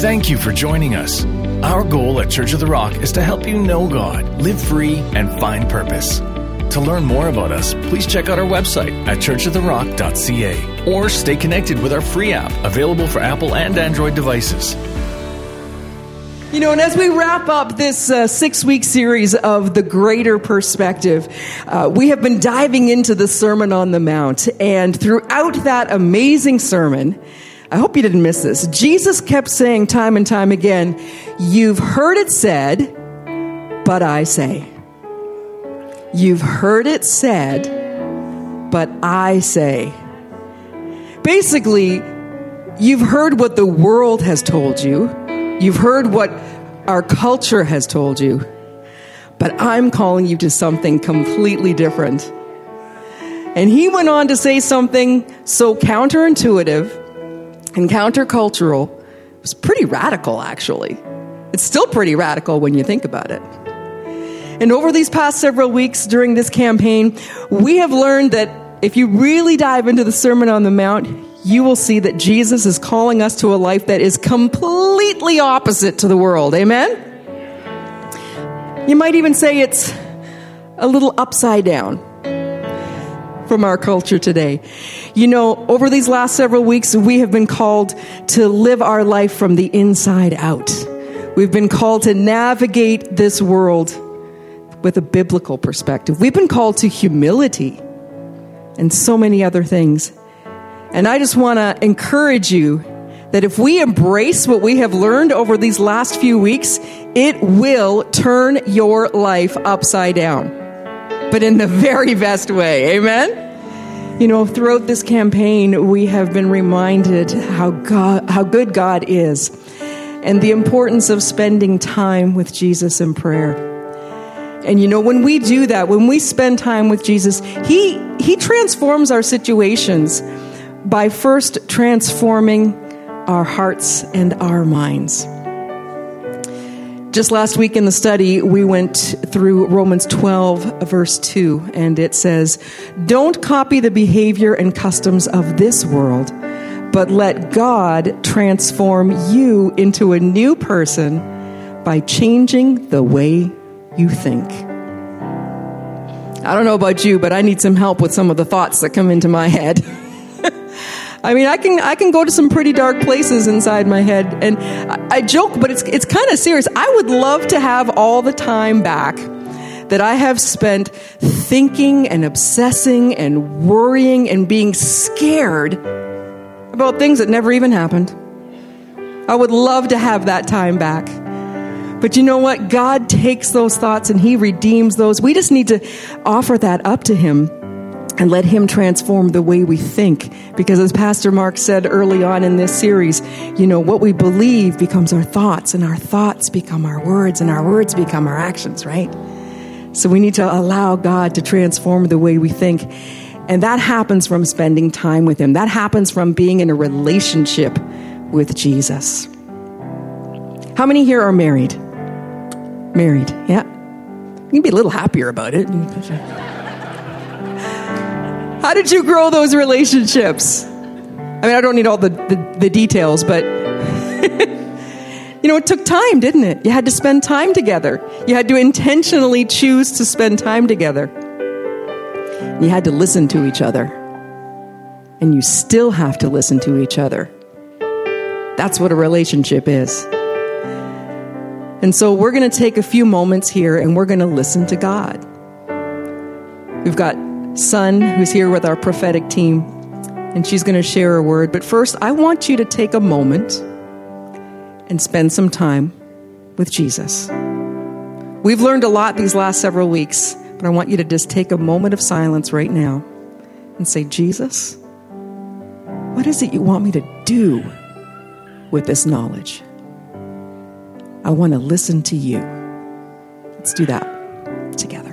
Thank you for joining us. Our goal at Church of the Rock is to help you know God, live free, and find purpose. To learn more about us, please check out our website at churchoftherock.ca or stay connected with our free app available for Apple and Android devices. You know, and as we wrap up this uh, six week series of the greater perspective, uh, we have been diving into the Sermon on the Mount. And throughout that amazing sermon, I hope you didn't miss this. Jesus kept saying time and time again, You've heard it said, but I say. You've heard it said, but I say. Basically, you've heard what the world has told you You've heard what our culture has told you, but I'm calling you to something completely different. And he went on to say something so counterintuitive and countercultural. Was pretty radical, actually. It's still pretty radical when you think about it. And over these past several weeks during this campaign, we have learned that if you really dive into the Sermon on the Mount, you will see that Jesus is calling us to a life that is completely opposite to the world. Amen? You might even say it's a little upside down from our culture today. You know, over these last several weeks, we have been called to live our life from the inside out. We've been called to navigate this world with a biblical perspective. We've been called to humility and so many other things. And I just want to encourage you that if we embrace what we have learned over these last few weeks, it will turn your life upside down, but in the very best way. Amen? You know, throughout this campaign, we have been reminded how, God, how good God is and the importance of spending time with Jesus in prayer. And you know, when we do that, when we spend time with Jesus, He, he transforms our situations by first transforming our hearts and our minds. Just last week in the study, we went through Romans 12, verse 2, and it says, Don't copy the behavior and customs of this world, but let God transform you into a new person by changing the way you think. I don't know about you, but I need some help with some of the thoughts that come into my head. I mean, I can I can go to some pretty dark places inside my head, and I, I joke, but it's it's kind of serious. I would love to have all the time back that I have spent thinking and obsessing and worrying and being scared about things that never even happened. I would love to have that time back. But you know what? God takes those thoughts and He redeems those. We just need to offer that up to Him and let Him transform the way we think. Because as Pastor Mark said early on in this series, you know, what we believe becomes our thoughts, and our thoughts become our words, and our words become our actions, right? So we need to allow God to transform the way we think. And that happens from spending time with Him, that happens from being in a relationship with Jesus. How many here are married? Married, yeah. You can be a little happier about it. How did you grow those relationships? I mean, I don't need all the, the, the details, but you know, it took time, didn't it? You had to spend time together. You had to intentionally choose to spend time together. You had to listen to each other. And you still have to listen to each other. That's what a relationship is. And so we're going to take a few moments here and we're going to listen to God. We've got Sun, who's here with our prophetic team, and she's going to share a word. But first, I want you to take a moment and spend some time with Jesus. We've learned a lot these last several weeks, but I want you to just take a moment of silence right now and say, Jesus, what is it you want me to do with this knowledge? I want to listen to you. Let's do that together.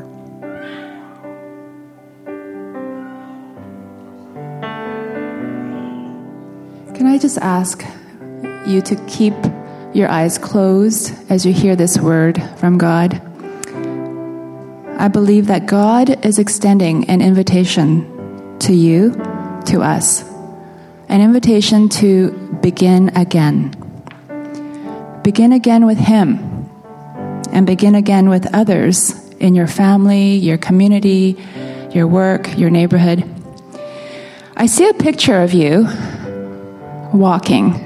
I just ask you to keep your eyes closed as you hear this word from God? I believe that God is extending an invitation to you, to us, an invitation to begin again. begin again with Him and begin again with others in your family, your community, your work, your neighborhood. I see a picture of you walking.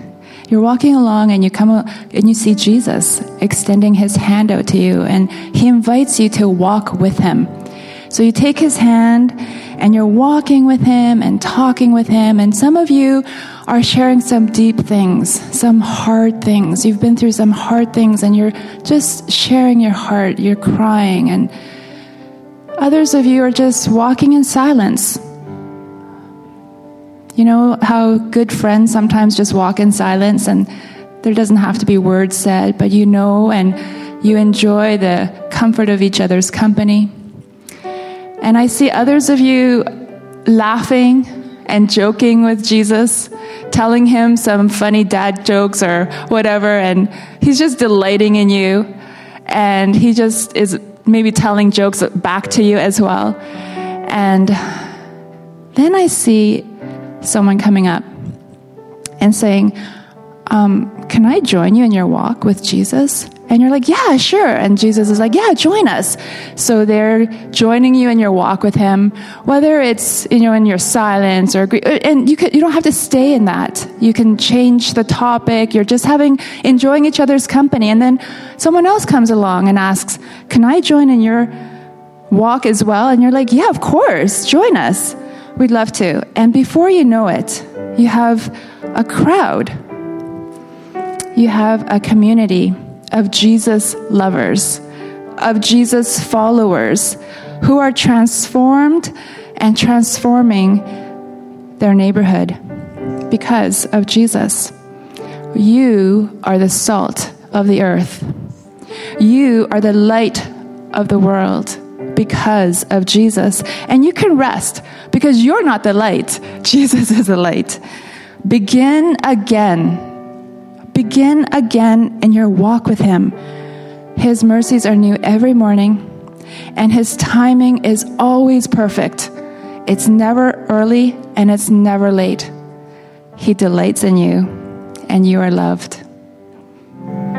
You're walking along and you come and you see Jesus extending his hand out to you and he invites you to walk with him. So you take his hand and you're walking with him and talking with him and some of you are sharing some deep things, some hard things. You've been through some hard things and you're just sharing your heart, you're crying and others of you are just walking in silence you know how good friends sometimes just walk in silence and there doesn't have to be words said, but you know and you enjoy the comfort of each other's company. And I see others of you laughing and joking with Jesus, telling him some funny dad jokes or whatever, and he's just delighting in you. And he just is maybe telling jokes back to you as well. And then I see someone coming up and saying, um, Can I join you in your walk with Jesus? And you're like, Yeah, sure. And Jesus is like, Yeah, join us. So they're joining you in your walk with Him, whether it's you know in your silence or and you you don't have to stay in that. You can change the topic. You're just having enjoying each other's company, and then someone else comes along and asks, Can I join in your walk as well? And you're like, Yeah, of course, join us. We'd love to. And before you know it, you have a crowd. You have a community of Jesus lovers, of Jesus followers who are transformed and transforming their neighborhood because of Jesus. You are the salt of the earth. You are the light of the world because of Jesus. And you can rest because you're not the light, Jesus is the light. Begin again. Begin again in your walk with Him. His mercies are new every morning, and His timing is always perfect. It's never early and it's never late. He delights in you, and you are loved.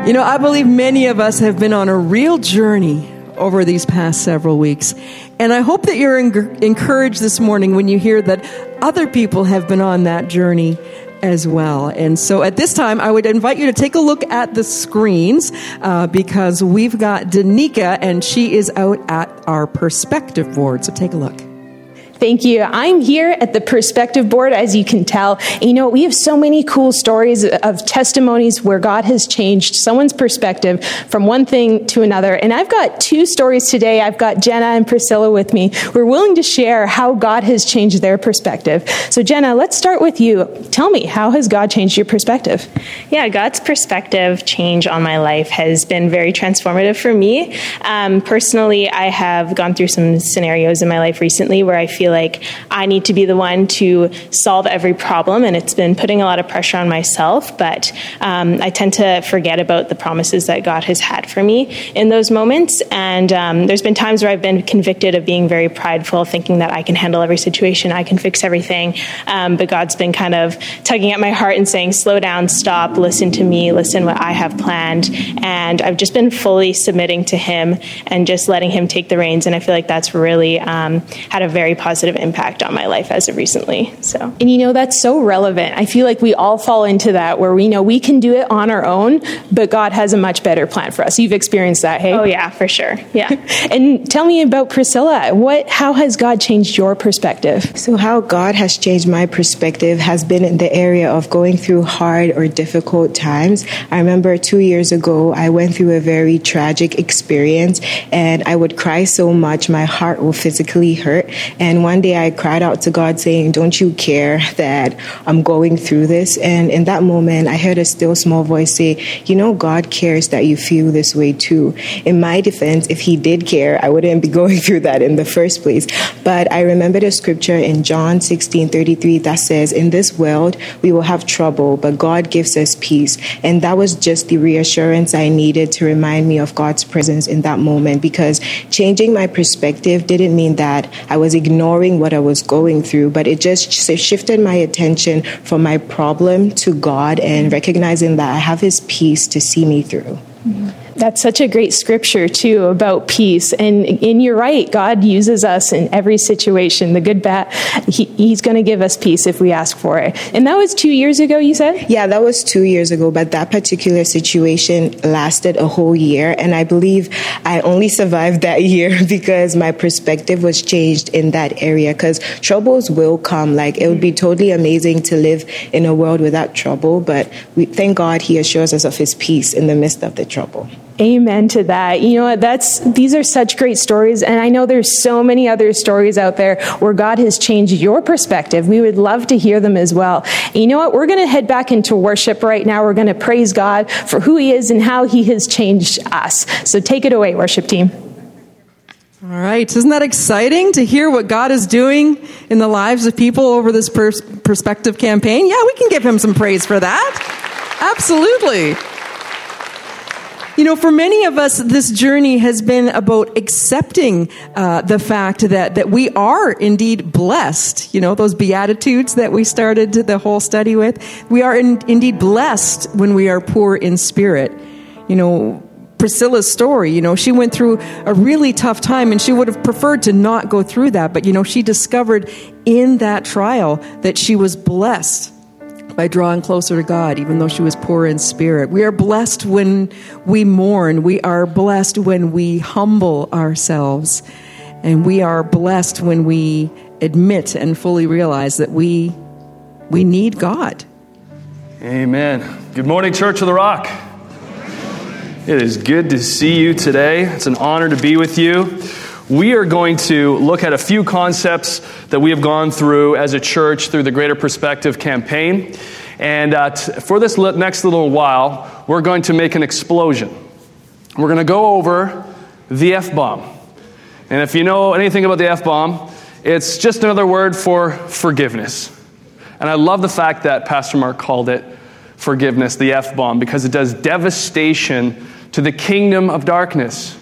You know, I believe many of us have been on a real journey over these past several weeks. And I hope that you're encouraged this morning when you hear that other people have been on that journey as well. And so at this time, I would invite you to take a look at the screens uh, because we've got Danica and she is out at our perspective board. So take a look. Thank you. I'm here at the perspective board, as you can tell. And you know, we have so many cool stories of testimonies where God has changed someone's perspective from one thing to another. And I've got two stories today. I've got Jenna and Priscilla with me. We're willing to share how God has changed their perspective. So, Jenna, let's start with you. Tell me, how has God changed your perspective? Yeah, God's perspective change on my life has been very transformative for me. Um, personally, I have gone through some scenarios in my life recently where I feel like I need to be the one to solve every problem, and it's been putting a lot of pressure on myself. But um, I tend to forget about the promises that God has had for me in those moments. And um, there's been times where I've been convicted of being very prideful, thinking that I can handle every situation, I can fix everything. Um, but God's been kind of tugging at my heart and saying, slow down, stop, listen to me, listen what I have planned. And I've just been fully submitting to Him and just letting Him take the reins. And I feel like that's really um, had a very positive positive impact on my life as of recently. So, and you know that's so relevant. I feel like we all fall into that where we know we can do it on our own, but God has a much better plan for us. You've experienced that, hey? Oh yeah, for sure. Yeah. and tell me about Priscilla. What? How has God changed your perspective? So how God has changed my perspective has been in the area of going through hard or difficult times. I remember two years ago I went through a very tragic experience, and I would cry so much my heart will physically hurt. And one day I cried out to God saying, Don't you care that I'm going through this? And in that moment, I heard a still small voice say, You know, God cares that you feel this way too. In my defense, if He did care, I wouldn't be going through that in the first place. But I remembered a scripture in John 16 33 that says, In this world, we will have trouble, but God gives us peace. And that was just the reassurance I needed to remind me of God's presence in that moment because changing my perspective didn't mean that I was ignoring ignoring what I was going through, but it just shifted my attention from my problem to God and recognizing that I have His peace to see me through. Mm-hmm. That's such a great scripture, too, about peace. And, you're right, God uses us in every situation, the good, bad. He, he's going to give us peace if we ask for it. And that was two years ago, you said? Yeah, that was two years ago, but that particular situation lasted a whole year. And I believe I only survived that year because my perspective was changed in that area. Because troubles will come. Like, it would be totally amazing to live in a world without trouble, but we thank God He assures us of His peace in the midst of the trouble. Amen to that. You know what? That's these are such great stories, and I know there's so many other stories out there where God has changed your perspective. We would love to hear them as well. And you know what? We're going to head back into worship right now. We're going to praise God for who He is and how He has changed us. So take it away, worship team. All right. Isn't that exciting to hear what God is doing in the lives of people over this pers- perspective campaign? Yeah, we can give Him some praise for that. Absolutely. You know, for many of us, this journey has been about accepting uh, the fact that, that we are indeed blessed. You know, those Beatitudes that we started the whole study with. We are in, indeed blessed when we are poor in spirit. You know, Priscilla's story, you know, she went through a really tough time and she would have preferred to not go through that. But, you know, she discovered in that trial that she was blessed by drawing closer to God, even though she was poor in spirit. We are blessed when we mourn. We are blessed when we humble ourselves. And we are blessed when we admit and fully realize that we, we need God. Amen. Good morning, Church of the Rock. It is good to see you today. It's an honor to be with you we are going to look at a few concepts that we have gone through as a church through the Greater Perspective campaign. And uh, t- for this li- next little while, we're going to make an explosion. We're going to go over the F bomb. And if you know anything about the F bomb, it's just another word for forgiveness. And I love the fact that Pastor Mark called it forgiveness, the F bomb, because it does devastation to the kingdom of darkness.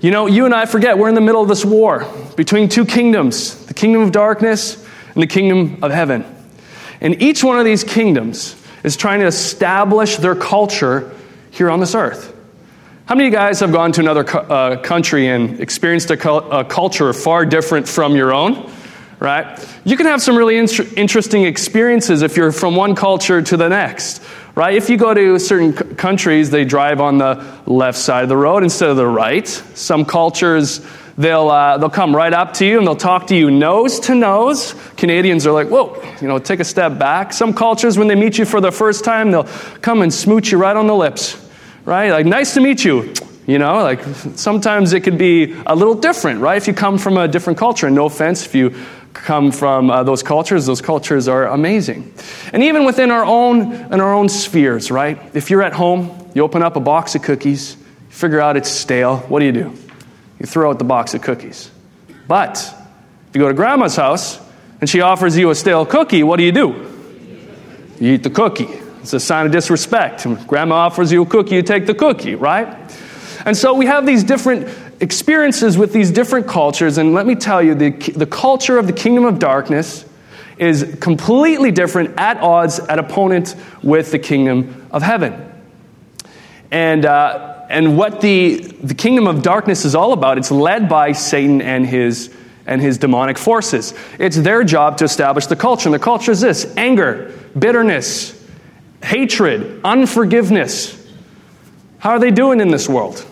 You know, you and I forget we're in the middle of this war between two kingdoms the kingdom of darkness and the kingdom of heaven. And each one of these kingdoms is trying to establish their culture here on this earth. How many of you guys have gone to another uh, country and experienced a, a, culture far different from your own? Right? You can have some really in- interesting experiences if you're from one culture to the next right? If you go to certain c- countries, they drive on the left side of the road instead of the right. Some cultures, they'll, uh, they'll come right up to you and they'll talk to you nose to nose. Canadians are like, whoa, you know, take a step back. Some cultures, when they meet you for the first time, they'll come and smooch you right on the lips, right? Like, nice to meet you. You know, like sometimes it could be a little different, right? If you come from a different culture, and no offense if you come from uh, those cultures. Those cultures are amazing. And even within our own in our own spheres, right? If you're at home, you open up a box of cookies, figure out it's stale. What do you do? You throw out the box of cookies. But if you go to grandma's house and she offers you a stale cookie, what do you do? You eat the cookie. It's a sign of disrespect. Grandma offers you a cookie, you take the cookie, right? And so we have these different experiences with these different cultures, and let me tell you, the, the culture of the kingdom of darkness is completely different, at odds, at opponent with the kingdom of heaven. And, uh, and what the, the kingdom of darkness is all about, it's led by Satan and his, and his demonic forces. It's their job to establish the culture. And the culture is this anger, bitterness, hatred, unforgiveness. How are they doing in this world?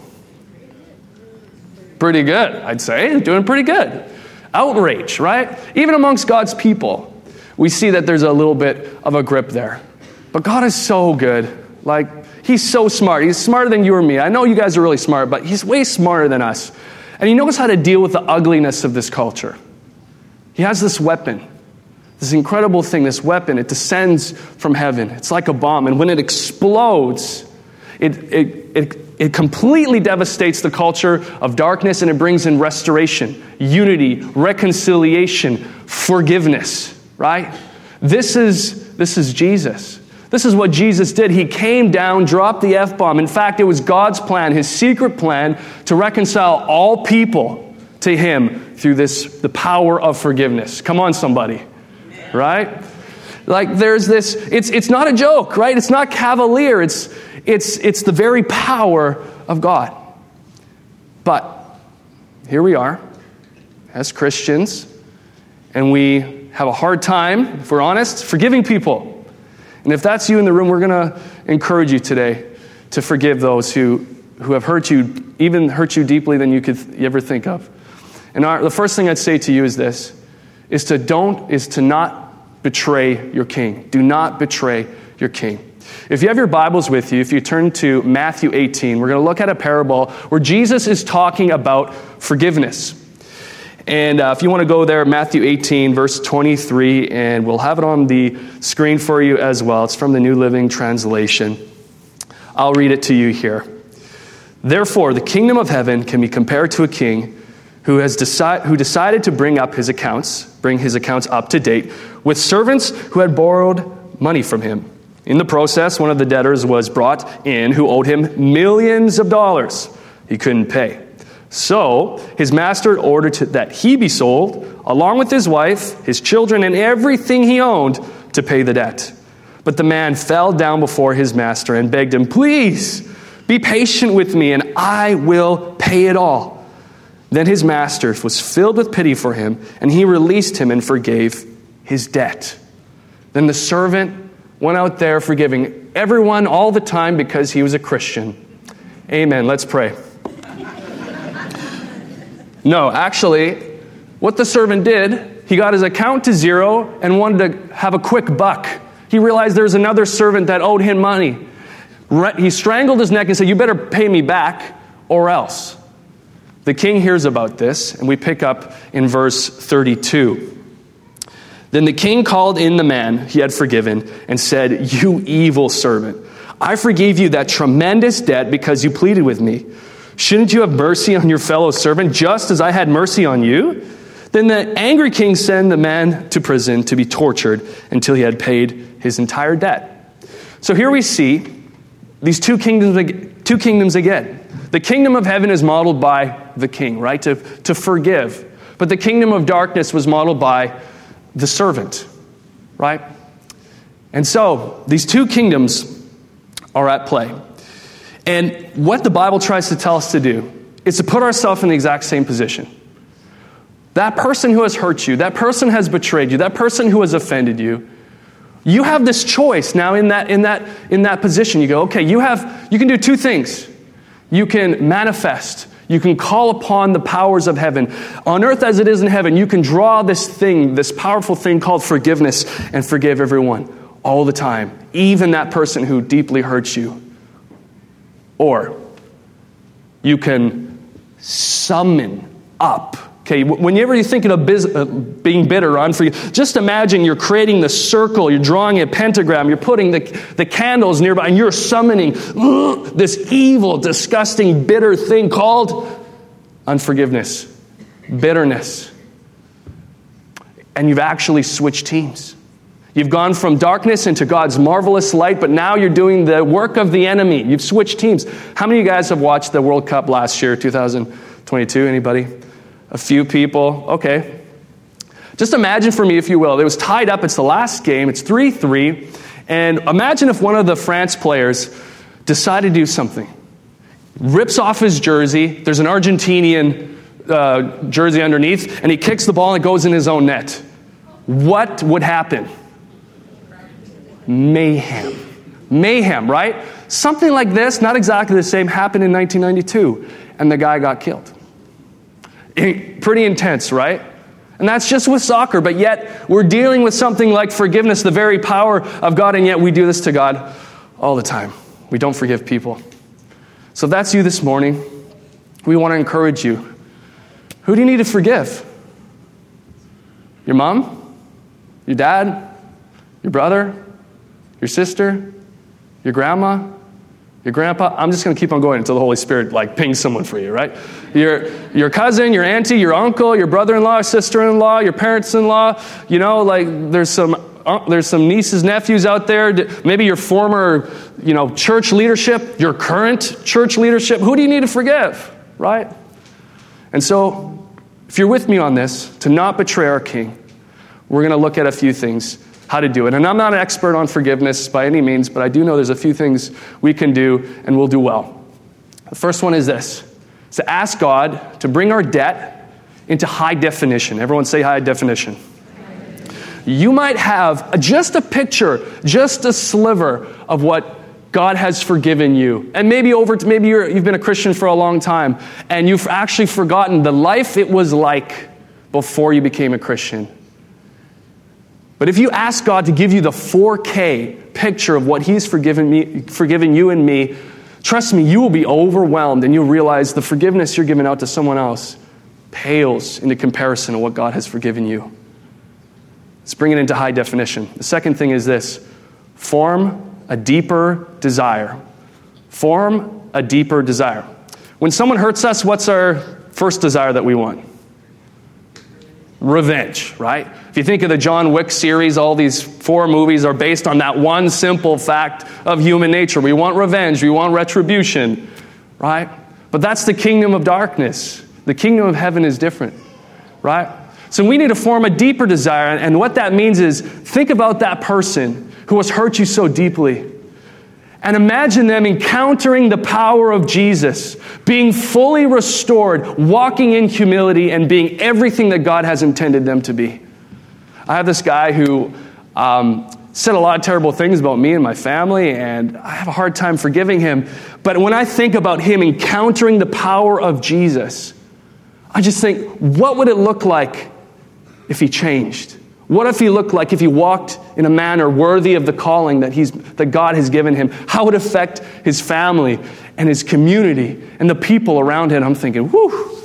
Pretty good, I'd say. Doing pretty good. Outrage, right? Even amongst God's people, we see that there's a little bit of a grip there. But God is so good. Like, He's so smart. He's smarter than you or me. I know you guys are really smart, but He's way smarter than us. And He knows how to deal with the ugliness of this culture. He has this weapon, this incredible thing, this weapon. It descends from heaven. It's like a bomb. And when it explodes, it, it, it it completely devastates the culture of darkness and it brings in restoration, unity, reconciliation, forgiveness, right? This is, this is Jesus. This is what Jesus did. He came down, dropped the F bomb. In fact, it was God's plan, his secret plan, to reconcile all people to him through this, the power of forgiveness. Come on, somebody. Right? Like there's this, it's, it's not a joke, right? It's not cavalier. It's, it's, it's the very power of God. But here we are as Christians, and we have a hard time, if we're honest, forgiving people. And if that's you in the room, we're going to encourage you today to forgive those who, who have hurt you, even hurt you deeply than you could ever think of. And our, the first thing I'd say to you is this is to don't is to not betray your king. Do not betray your king. If you have your Bibles with you, if you turn to Matthew 18, we're going to look at a parable where Jesus is talking about forgiveness. And uh, if you want to go there, Matthew 18, verse 23, and we'll have it on the screen for you as well. It's from the New Living Translation. I'll read it to you here. Therefore, the kingdom of heaven can be compared to a king who, has decide, who decided to bring up his accounts, bring his accounts up to date, with servants who had borrowed money from him. In the process, one of the debtors was brought in who owed him millions of dollars. He couldn't pay. So his master ordered to, that he be sold, along with his wife, his children, and everything he owned, to pay the debt. But the man fell down before his master and begged him, Please be patient with me, and I will pay it all. Then his master was filled with pity for him, and he released him and forgave his debt. Then the servant went out there forgiving everyone all the time because he was a Christian. Amen. Let's pray. No, actually, what the servant did, he got his account to zero and wanted to have a quick buck. He realized there was another servant that owed him money. He strangled his neck and said, You better pay me back or else. The king hears about this, and we pick up in verse 32. Then the king called in the man he had forgiven and said, You evil servant, I forgave you that tremendous debt because you pleaded with me. Shouldn't you have mercy on your fellow servant just as I had mercy on you? Then the angry king sent the man to prison to be tortured until he had paid his entire debt. So here we see these two kingdoms, two kingdoms again. The kingdom of heaven is modeled by the king, right? To, to forgive. But the kingdom of darkness was modeled by the servant, right? And so these two kingdoms are at play. And what the Bible tries to tell us to do is to put ourselves in the exact same position. That person who has hurt you, that person has betrayed you, that person who has offended you, you have this choice now in that, in that, in that position. You go, okay, you, have, you can do two things. You can manifest, you can call upon the powers of heaven. On earth as it is in heaven, you can draw this thing, this powerful thing called forgiveness, and forgive everyone all the time, even that person who deeply hurts you. Or you can summon up. Okay, whenever you're thinking of biz, uh, being bitter or unforgiving, just imagine you're creating the circle, you're drawing a pentagram, you're putting the, the candles nearby, and you're summoning this evil, disgusting, bitter thing called unforgiveness, bitterness. And you've actually switched teams. You've gone from darkness into God's marvelous light, but now you're doing the work of the enemy. You've switched teams. How many of you guys have watched the World Cup last year, 2022? Anybody? A few people. Okay. Just imagine for me, if you will, it was tied up. It's the last game. It's 3 3. And imagine if one of the France players decided to do something. Rips off his jersey. There's an Argentinian uh, jersey underneath, and he kicks the ball and it goes in his own net. What would happen? mayhem. Mayhem, right? Something like this, not exactly the same, happened in 1992, and the guy got killed. Pretty intense, right? And that's just with soccer, but yet we're dealing with something like forgiveness, the very power of God, and yet we do this to God all the time. We don't forgive people. So if that's you this morning, we want to encourage you. Who do you need to forgive? Your mom? Your dad? Your brother? your sister, your grandma, your grandpa. I'm just going to keep on going until the Holy Spirit like pings someone for you, right? Your, your cousin, your auntie, your uncle, your brother-in-law, sister-in-law, your parents-in-law. You know, like there's some uh, there's some nieces, nephews out there. Maybe your former, you know, church leadership, your current church leadership. Who do you need to forgive, right? And so, If you're with me on this, to not betray our King, we're going to look at a few things how to do it. And I'm not an expert on forgiveness by any means, but I do know there's a few things we can do and we'll do well. The first one is this to ask God to bring our debt into high definition. Everyone say high definition. You might have just a picture, just a sliver of what God has forgiven you. And maybe over maybe you have been a Christian for a long time and you've actually forgotten the life it was like before you became a Christian. But if you ask God to give you the 4K picture of what He's forgiven, me, forgiven you and me, trust me, you will be overwhelmed and you'll realize the forgiveness you're giving out to someone else pales into comparison of what God has forgiven you. Let's bring it into high definition. The second thing is this form a deeper desire. Form a deeper desire. When someone hurts us, what's our first desire that we want? Revenge, right? If you think of the John Wick series, all these four movies are based on that one simple fact of human nature. We want revenge, we want retribution, right? But that's the kingdom of darkness. The kingdom of heaven is different, right? So we need to form a deeper desire. And what that means is think about that person who has hurt you so deeply. And imagine them encountering the power of Jesus, being fully restored, walking in humility, and being everything that God has intended them to be. I have this guy who um, said a lot of terrible things about me and my family, and I have a hard time forgiving him. But when I think about him encountering the power of Jesus, I just think, what would it look like if he changed? What if he looked like if he walked in a manner worthy of the calling that, he's, that God has given him? How would it affect his family and his community and the people around him? I'm thinking, whew,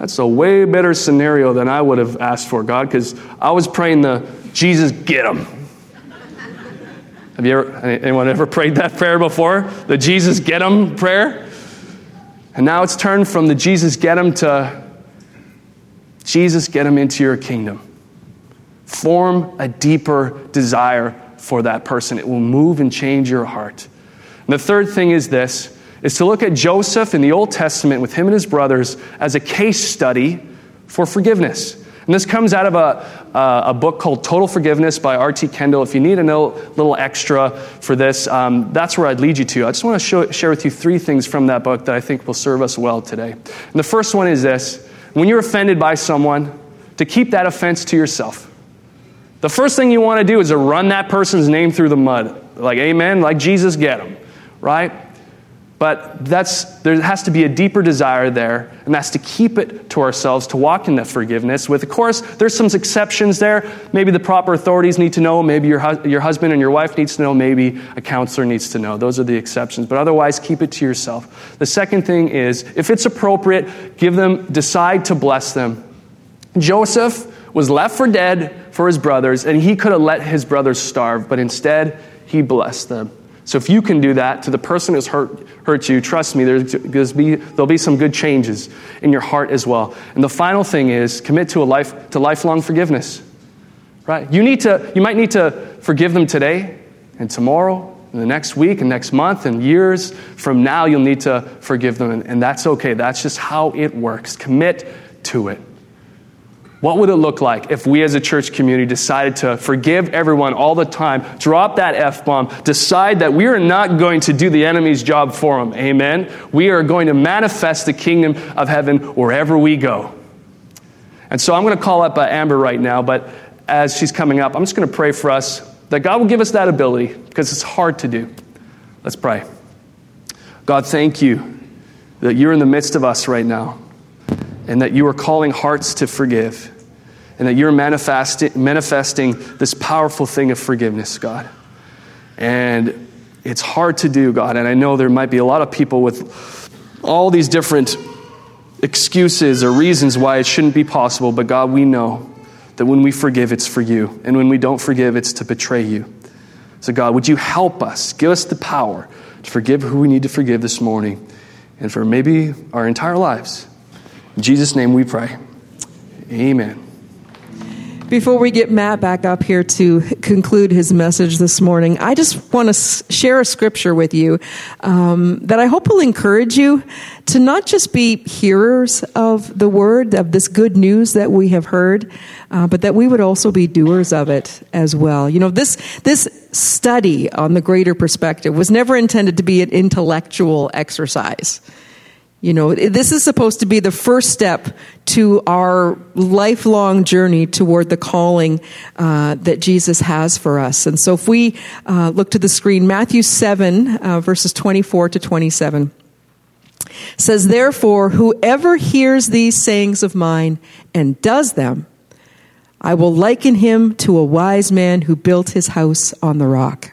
that's a way better scenario than I would have asked for, God, because I was praying the Jesus get him. Have you ever, anyone ever prayed that prayer before? The Jesus get him prayer? And now it's turned from the Jesus get him to Jesus get him into your kingdom. Form a deeper desire for that person. It will move and change your heart. And the third thing is this is to look at Joseph in the Old Testament with him and his brothers as a case study for forgiveness. And this comes out of a, uh, a book called Total Forgiveness by R.T. Kendall. If you need a little extra for this, um, that's where I'd lead you to. I just want to show, share with you three things from that book that I think will serve us well today. And the first one is this when you're offended by someone, to keep that offense to yourself. The first thing you want to do is to run that person's name through the mud. Like, amen, like Jesus get them, right? But that's, there has to be a deeper desire there, and that's to keep it to ourselves, to walk in that forgiveness. With, of course, there's some exceptions there. Maybe the proper authorities need to know, maybe your, your husband and your wife needs to know, maybe a counselor needs to know. Those are the exceptions. But otherwise, keep it to yourself. The second thing is, if it's appropriate, give them, decide to bless them. Joseph was left for dead for his brothers, and he could have let his brothers starve, but instead, he blessed them. So if you can do that to the person who's hurt, hurt you, trust me, there's, be, there'll be some good changes in your heart as well. And the final thing is commit to a life to lifelong forgiveness. Right? You need to you might need to forgive them today and tomorrow and the next week and next month and years from now you'll need to forgive them and, and that's okay. That's just how it works. Commit to it. What would it look like if we as a church community decided to forgive everyone all the time, drop that F bomb, decide that we are not going to do the enemy's job for them? Amen? We are going to manifest the kingdom of heaven wherever we go. And so I'm going to call up uh, Amber right now, but as she's coming up, I'm just going to pray for us that God will give us that ability because it's hard to do. Let's pray. God, thank you that you're in the midst of us right now and that you are calling hearts to forgive, and that you're manifesting, manifesting this powerful thing of forgiveness, God. And it's hard to do, God, and I know there might be a lot of people with all these different excuses or reasons why it shouldn't be possible, but God, we know that when we forgive, it's for you, and when we don't forgive, it's to betray you. So, God, would you help us? Give us the power to forgive who we need to forgive this morning and for maybe our entire lives. In Jesus' name we pray. Amen. Before we get Matt back up here to conclude his message this morning, I just want to share a scripture with you um, that I hope will encourage you to not just be hearers of the word, of this good news that we have heard, uh, but that we would also be doers of it as well. You know, this, this study on the greater perspective was never intended to be an intellectual exercise. You know, this is supposed to be the first step to our lifelong journey toward the calling uh, that Jesus has for us. And so if we uh, look to the screen, Matthew 7, uh, verses 24 to 27 says, Therefore, whoever hears these sayings of mine and does them, I will liken him to a wise man who built his house on the rock.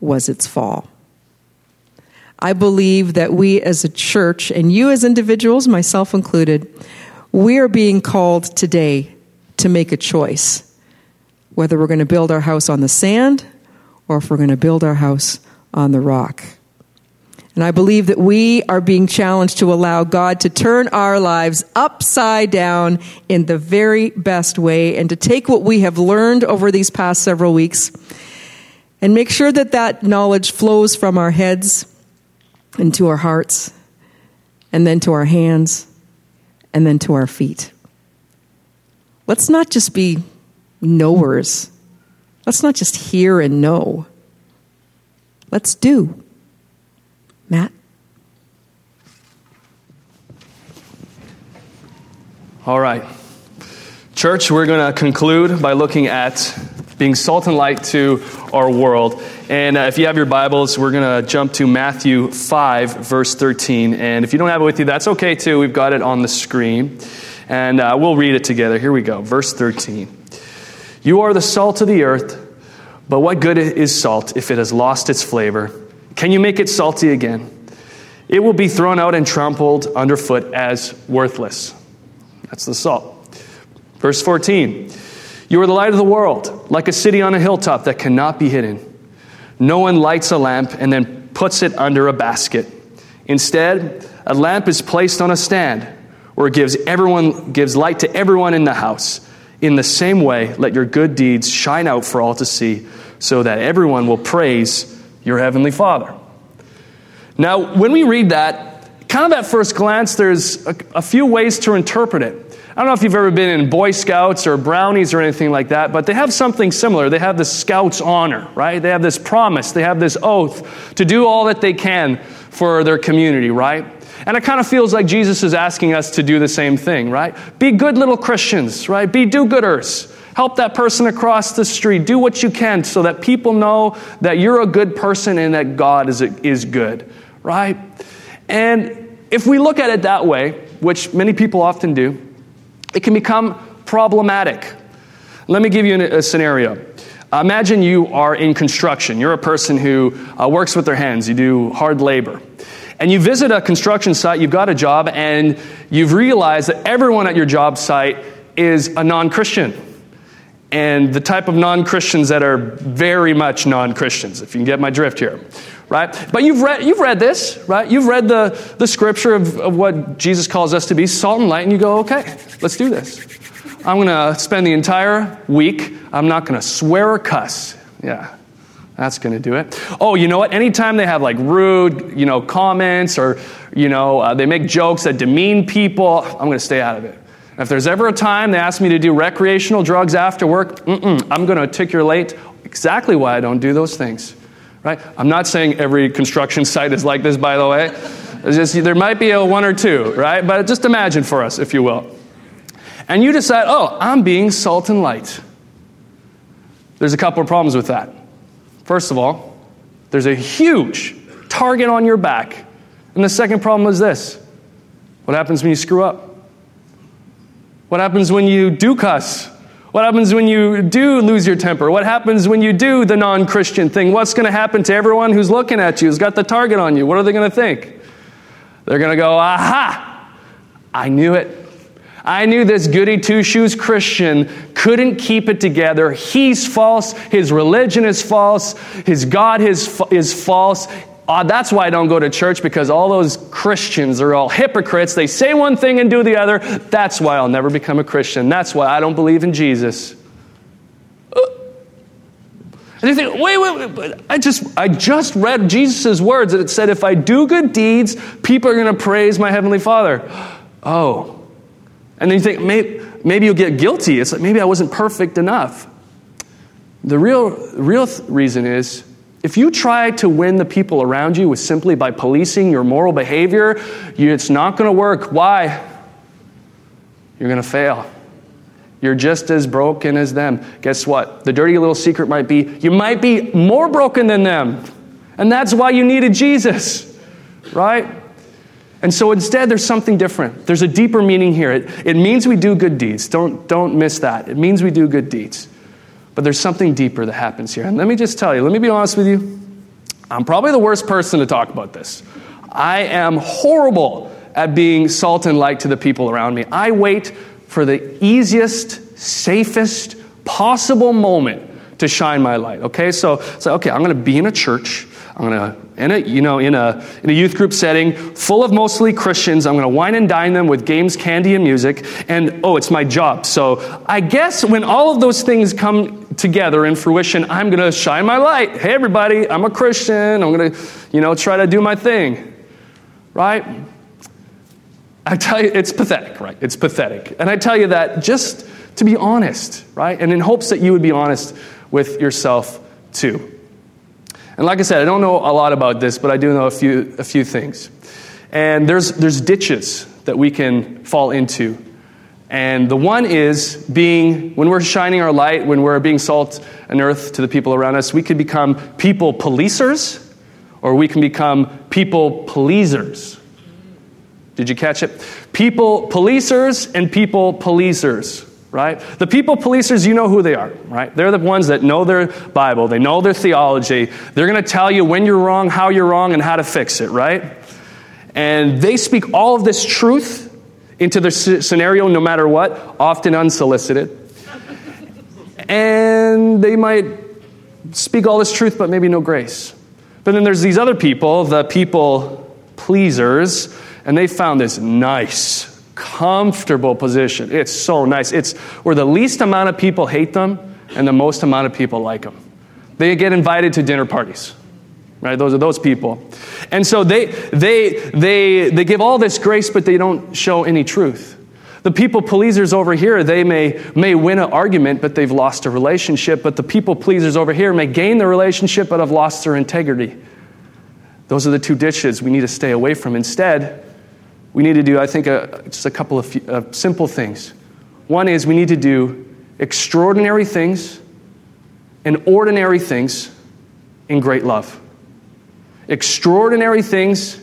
was its fall. I believe that we as a church, and you as individuals, myself included, we are being called today to make a choice whether we're going to build our house on the sand or if we're going to build our house on the rock. And I believe that we are being challenged to allow God to turn our lives upside down in the very best way and to take what we have learned over these past several weeks and make sure that that knowledge flows from our heads into our hearts, and then to our hands, and then to our feet. Let's not just be knowers. Let's not just hear and know. Let's do. Matt? All right. Church, we're going to conclude by looking at being salt and light to our world. And uh, if you have your Bibles, we're going to jump to Matthew 5, verse 13. And if you don't have it with you, that's okay too. We've got it on the screen. And uh, we'll read it together. Here we go. Verse 13. You are the salt of the earth, but what good is salt if it has lost its flavor? Can you make it salty again? It will be thrown out and trampled underfoot as worthless. That's the salt. Verse 14. You are the light of the world, like a city on a hilltop that cannot be hidden. No one lights a lamp and then puts it under a basket. Instead, a lamp is placed on a stand where it gives everyone gives light to everyone in the house. In the same way, let your good deeds shine out for all to see, so that everyone will praise your heavenly Father. Now, when we read that, kind of at first glance, there's a, a few ways to interpret it. I don't know if you've ever been in Boy Scouts or Brownies or anything like that, but they have something similar. They have the Scouts honor, right? They have this promise, they have this oath to do all that they can for their community, right? And it kind of feels like Jesus is asking us to do the same thing, right? Be good little Christians, right? Be do gooders. Help that person across the street. Do what you can so that people know that you're a good person and that God is, is good, right? And if we look at it that way, which many people often do, it can become problematic. Let me give you a scenario. Imagine you are in construction. You're a person who uh, works with their hands, you do hard labor. And you visit a construction site, you've got a job, and you've realized that everyone at your job site is a non Christian. And the type of non Christians that are very much non Christians, if you can get my drift here right? But you've read, you've read this, right? You've read the, the scripture of, of what Jesus calls us to be salt and light, and you go, okay, let's do this. I'm going to spend the entire week, I'm not going to swear or cuss. Yeah. That's going to do it. Oh, you know what? Anytime they have like rude, you know, comments or, you know, uh, they make jokes that demean people, I'm going to stay out of it. If there's ever a time they ask me to do recreational drugs after work, I'm going to articulate exactly why I don't do those things. Right? I'm not saying every construction site is like this, by the way. Just, there might be a one or two, right? But just imagine for us, if you will. And you decide, oh, I'm being salt and light. There's a couple of problems with that. First of all, there's a huge target on your back. And the second problem is this what happens when you screw up? What happens when you do cuss? What happens when you do lose your temper? What happens when you do the non Christian thing? What's going to happen to everyone who's looking at you, who's got the target on you? What are they going to think? They're going to go, aha, I knew it. I knew this goody two shoes Christian couldn't keep it together. He's false. His religion is false. His God is, is false. Uh, that's why I don't go to church because all those Christians are all hypocrites. They say one thing and do the other. That's why I'll never become a Christian. That's why I don't believe in Jesus. Uh, and you think, wait, wait, wait, I just, I just read Jesus' words and it said, if I do good deeds, people are going to praise my Heavenly Father. Oh. And then you think, maybe, maybe you'll get guilty. It's like, maybe I wasn't perfect enough. The real, real th- reason is if you try to win the people around you with simply by policing your moral behavior, it's not going to work. Why? You're going to fail. You're just as broken as them. Guess what? The dirty little secret might be you might be more broken than them. And that's why you needed Jesus, right? And so instead, there's something different. There's a deeper meaning here. It, it means we do good deeds. Don't, don't miss that. It means we do good deeds. But there's something deeper that happens here. And let me just tell you, let me be honest with you. I'm probably the worst person to talk about this. I am horrible at being salt and light to the people around me. I wait for the easiest, safest possible moment to shine my light. Okay, so so okay, I'm going to be in a church. I'm going to in a you know in a in a youth group setting full of mostly Christians. I'm going to wine and dine them with games, candy, and music. And oh, it's my job. So I guess when all of those things come together in fruition, I'm going to shine my light. Hey, everybody, I'm a Christian. I'm going to you know try to do my thing, right? I tell you, it's pathetic, right? It's pathetic. And I tell you that just to be honest, right? And in hopes that you would be honest with yourself too. And like I said, I don't know a lot about this, but I do know a few, a few things. And there's, there's ditches that we can fall into. And the one is being, when we're shining our light, when we're being salt and earth to the people around us, we could become people policers or we can become people pleasers. Did you catch it? People policers and people policers right? The people policers, you know who they are, right? They're the ones that know their Bible, they know their theology. They're going to tell you when you're wrong, how you're wrong, and how to fix it, right? And they speak all of this truth into the scenario no matter what, often unsolicited. And they might speak all this truth, but maybe no grace. But then there's these other people, the people pleasers, and they found this nice, comfortable position. It's so nice. It's where the least amount of people hate them and the most amount of people like them. They get invited to dinner parties. Right? Those are those people. And so they they they they give all this grace but they don't show any truth. The people pleasers over here, they may, may win an argument, but they've lost a relationship. But the people pleasers over here may gain the relationship, but have lost their integrity. Those are the two ditches we need to stay away from. Instead, we need to do, I think, a, just a couple of uh, simple things. One is we need to do extraordinary things and ordinary things in great love. Extraordinary things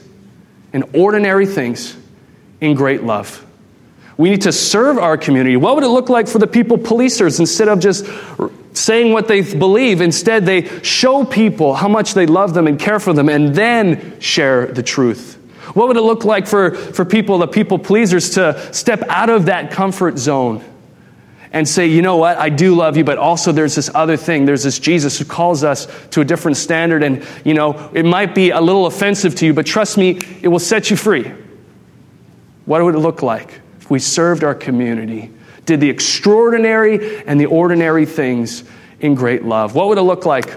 and ordinary things in great love. We need to serve our community. What would it look like for the people policers instead of just saying what they believe? Instead, they show people how much they love them and care for them and then share the truth. What would it look like for, for people, the people pleasers, to step out of that comfort zone and say, you know what, I do love you, but also there's this other thing. There's this Jesus who calls us to a different standard, and, you know, it might be a little offensive to you, but trust me, it will set you free. What would it look like if we served our community, did the extraordinary and the ordinary things in great love? What would it look like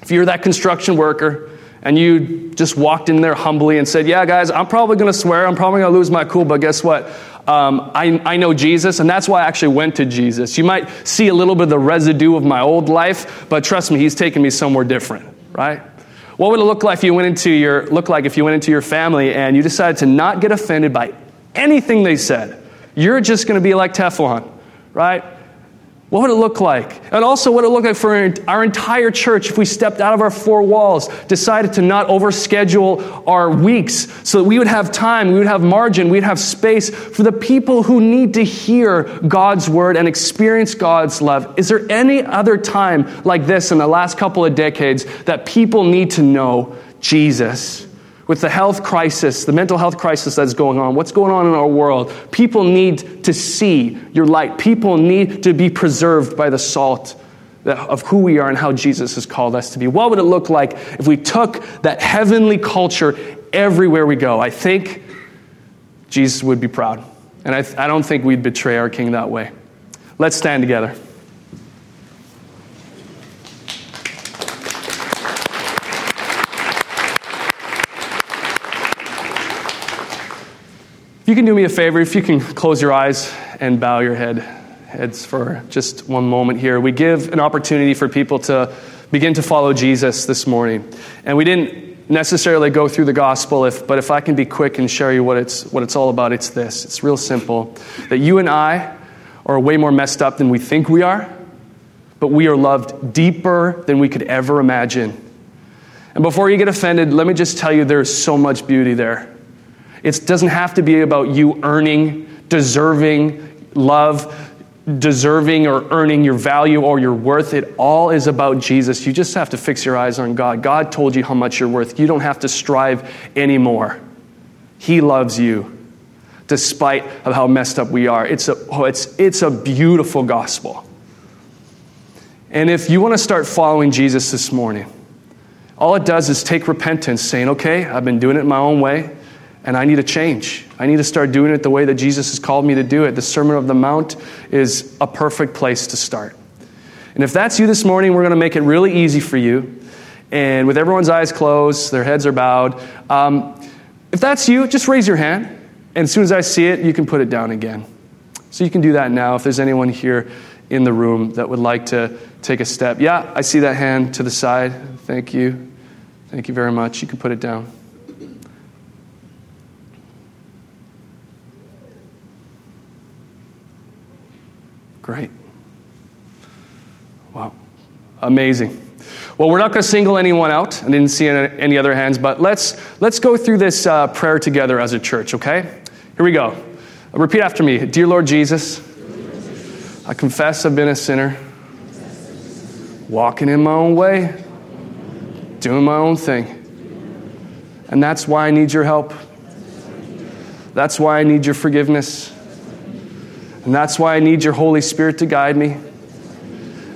if you're that construction worker? and you just walked in there humbly and said, Yeah, guys, I'm probably going to swear, I'm probably going to lose my cool, but guess what? Um, I, I know Jesus, and that's why I actually went to Jesus. You might see a little bit of the residue of my old life, but trust me, He's taken me somewhere different, right? What would it look like if you went into your look like if you went into your family and you decided to not get offended by anything they said? You're just going to be like Teflon, right? What would it look like? And also, what would it look like for our entire church if we stepped out of our four walls, decided to not overschedule our weeks so that we would have time, we would have margin, we'd have space for the people who need to hear God's word and experience God's love? Is there any other time like this in the last couple of decades that people need to know Jesus? With the health crisis, the mental health crisis that's going on, what's going on in our world, people need to see your light. People need to be preserved by the salt of who we are and how Jesus has called us to be. What would it look like if we took that heavenly culture everywhere we go? I think Jesus would be proud. And I, I don't think we'd betray our King that way. Let's stand together. If you can do me a favor, if you can close your eyes and bow your head, heads for just one moment here. We give an opportunity for people to begin to follow Jesus this morning. And we didn't necessarily go through the gospel, if, but if I can be quick and share you what it's, what it's all about, it's this. It's real simple. That you and I are way more messed up than we think we are, but we are loved deeper than we could ever imagine. And before you get offended, let me just tell you there's so much beauty there. It doesn't have to be about you earning, deserving love, deserving or earning your value or your worth. It all is about Jesus. You just have to fix your eyes on God. God told you how much you're worth. You don't have to strive anymore. He loves you despite of how messed up we are. It's a, oh, it's, it's a beautiful gospel. And if you want to start following Jesus this morning, all it does is take repentance, saying, okay, I've been doing it my own way and I need to change. I need to start doing it the way that Jesus has called me to do it. The Sermon of the Mount is a perfect place to start. And if that's you this morning, we're going to make it really easy for you. And with everyone's eyes closed, their heads are bowed. Um, if that's you, just raise your hand. And as soon as I see it, you can put it down again. So you can do that now if there's anyone here in the room that would like to take a step. Yeah, I see that hand to the side. Thank you. Thank you very much. You can put it down. Great. Wow. Amazing. Well, we're not going to single anyone out. I didn't see any other hands, but let's, let's go through this uh, prayer together as a church, okay? Here we go. Repeat after me Dear Lord Jesus, I confess I've been a sinner, walking in my own way, doing my own thing. And that's why I need your help. That's why I need your forgiveness. And that's why I need your Holy Spirit to guide me.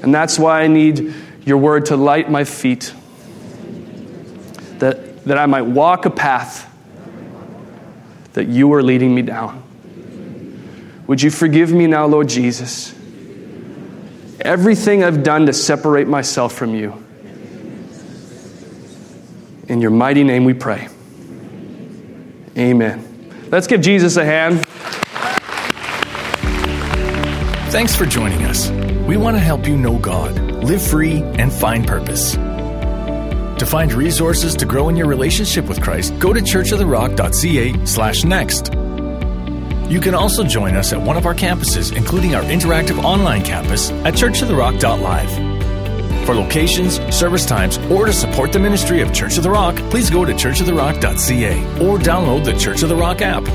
And that's why I need your word to light my feet, that, that I might walk a path that you are leading me down. Would you forgive me now, Lord Jesus? Everything I've done to separate myself from you. In your mighty name we pray. Amen. Let's give Jesus a hand. Thanks for joining us. We want to help you know God, live free, and find purpose. To find resources to grow in your relationship with Christ, go to churchoftherock.ca slash next. You can also join us at one of our campuses, including our interactive online campus at churchoftherock.live. For locations, service times, or to support the ministry of Church of the Rock, please go to churchoftherock.ca or download the Church of the Rock app.